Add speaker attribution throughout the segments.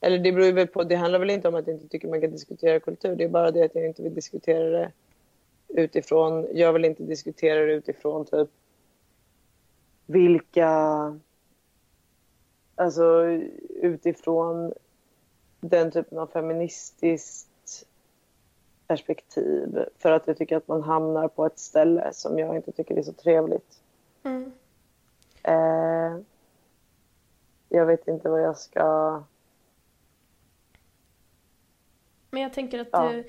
Speaker 1: eller det beror väl på, det handlar väl inte om att jag inte tycker man kan diskutera kultur. Det är bara det att jag inte vill diskutera det utifrån, jag vill inte diskutera det utifrån typ vilka, alltså utifrån den typen av feministiskt perspektiv. För att jag tycker att man hamnar på ett ställe som jag inte tycker är så trevligt.
Speaker 2: Mm.
Speaker 1: Eh, jag vet inte vad jag ska...
Speaker 2: Men jag tänker att,
Speaker 1: Ja.
Speaker 2: eh,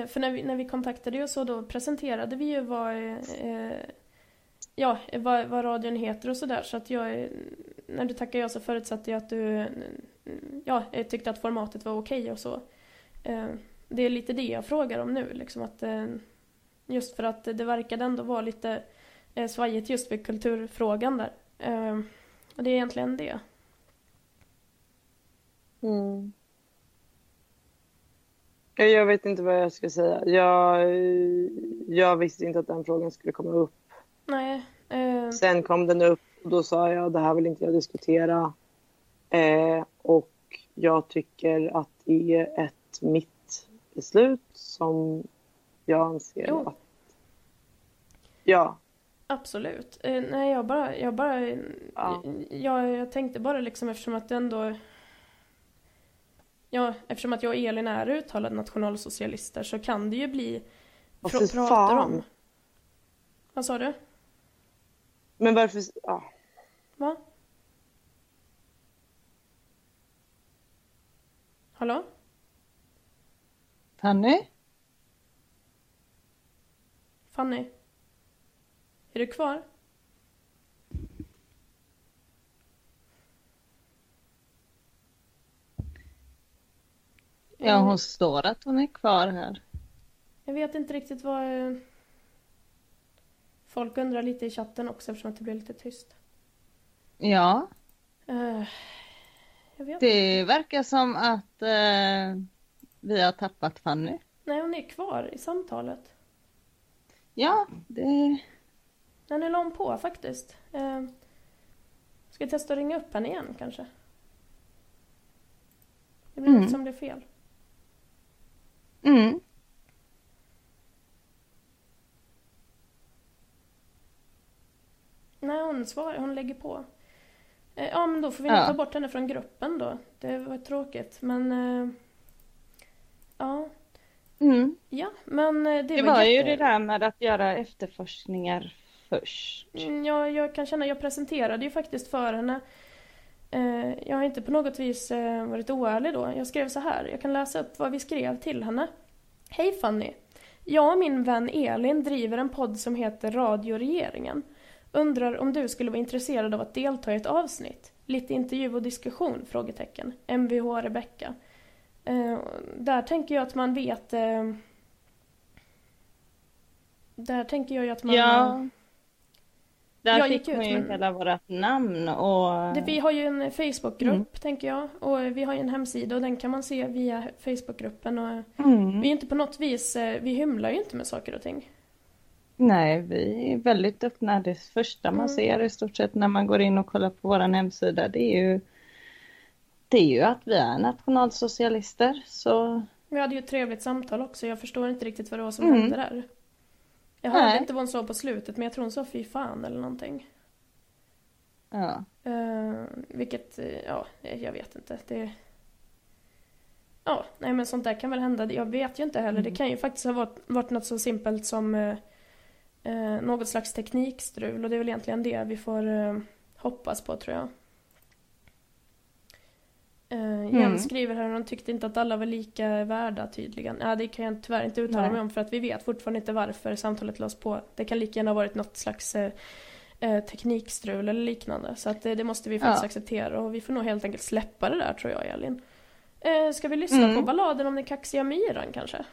Speaker 2: eh, för när vi, när vi kontaktade och så då presenterade vi ju vad, eh, ja, vad, vad radion heter och sådär. Så att jag, när du tackade ja så förutsatte jag att du, ja, jag tyckte att formatet var okej och så. Eh, Det är lite det jag frågar om nu, liksom att eh, just för att det verkade ändå vara lite eh, svajigt just vid kulturfrågan där. Eh, Och det är egentligen det.
Speaker 1: Mm. Jag vet inte vad jag ska säga. Jag, jag visste inte att den frågan skulle komma upp.
Speaker 2: Nej. eh,
Speaker 1: Sen kom den upp och då sa jag det här vill inte jag diskutera. Eh, och jag tycker att det är ett mitt beslut som jag anser
Speaker 2: Jo.
Speaker 1: att... Ja.
Speaker 2: Absolut. Eh, nej, jag bara, jag bara,
Speaker 1: Ja.
Speaker 2: jag, jag tänkte bara liksom eftersom att det ändå, ja, eftersom att jag och Elin är uttalade nationalsocialister så kan det ju bli
Speaker 1: Och
Speaker 2: pra- pratar om. Vad sa du?
Speaker 1: Men varför... Ja.
Speaker 2: Va? Hallå?
Speaker 3: Fanny?
Speaker 2: Fanny? Är du kvar?
Speaker 3: Ja, hon står att hon är kvar här.
Speaker 2: Jag vet inte riktigt vad... eh, Folk undrar lite i chatten också eftersom att det blir lite tyst.
Speaker 3: Ja,
Speaker 2: vet
Speaker 3: det verkar som att eh, vi har tappat Fanny.
Speaker 2: Nej, hon är kvar i samtalet.
Speaker 3: Ja, det...
Speaker 2: Nej, nu la hon på faktiskt. Eh, ska jag testa att ringa upp henne igen kanske? Det blir
Speaker 3: Mm.
Speaker 2: något som blir fel.
Speaker 3: Mm.
Speaker 2: Nej, hon svarar, hon lägger på. Eh, ja, men då får vi
Speaker 3: Ja.
Speaker 2: ta bort henne från gruppen då. Det var tråkigt, men... Eh, ja,
Speaker 3: Mm.
Speaker 2: ja, men eh, det,
Speaker 3: Det
Speaker 2: var,
Speaker 3: var ju
Speaker 2: jätte...
Speaker 3: det där med att göra efterforskningar först.
Speaker 2: Mm, Jag, jag kan känna, jag presenterade ju faktiskt för henne. Eh, jag har inte på något vis eh, varit oärlig då. Jag skrev så här, jag kan läsa upp vad vi skrev till henne. Hej Fanny! Jag och min vän Elin driver en podd som heter Radio Regeringen. Undrar om du skulle vara intresserad av att delta i ett avsnitt? Lite intervju och diskussion? Frågetecken. Mvh Rebecka. Eh, där tänker jag att man vet... Där tänker jag ju att man...
Speaker 3: Ja. Där
Speaker 2: Jag
Speaker 3: fick hon ju
Speaker 2: men-
Speaker 3: hela vårt namn och...
Speaker 2: Det, vi har ju en Facebookgrupp,
Speaker 3: Mm.
Speaker 2: tänker jag. Och vi har ju en hemsida och den kan man se via Facebookgruppen. Och
Speaker 3: Mm.
Speaker 2: vi är inte på något vis, eh, vi hymlar ju inte med saker och ting.
Speaker 3: Nej, vi är väldigt öppna. Det första man
Speaker 2: Mm.
Speaker 3: ser i stort sett när man går in och kollar på vår hemsida, det är ju det är ju att vi är nationalsocialister. Så
Speaker 2: Vi hade ju ett trevligt samtal också. Jag förstår inte riktigt vad det var som
Speaker 3: Mm.
Speaker 2: hände där. Jag hörde
Speaker 3: Nej.
Speaker 2: inte vad hon sa på slutet, men jag tror hon sa fy fan eller någonting.
Speaker 3: ja.
Speaker 2: Uh, vilket, eh, ja, jag vet inte. Det... Ja, nej men sånt där kan väl hända. Jag vet ju inte heller. Det kan ju faktiskt ha varit, varit något så simpelt som eh, eh, något slags teknikstrul och det är väl egentligen det vi får hoppas på tror jag. Uh, Jens
Speaker 3: Mm.
Speaker 2: skriver här att han tyckte inte att alla var lika värda tydligen. Ja, det kan jag tyvärr inte uttala
Speaker 3: Nej.
Speaker 2: mig om för att vi vet fortfarande inte varför samtalet lades på. Det kan lika gärna ha varit något slags eh, eh, teknikstrul eller liknande. Så att det, måste vi faktiskt
Speaker 3: Ja.
Speaker 2: acceptera och vi får nog helt enkelt släppa det där tror jag Elin. Eh, ska vi lyssna
Speaker 3: Mm.
Speaker 2: på balladen om den kaxiga myran kanske?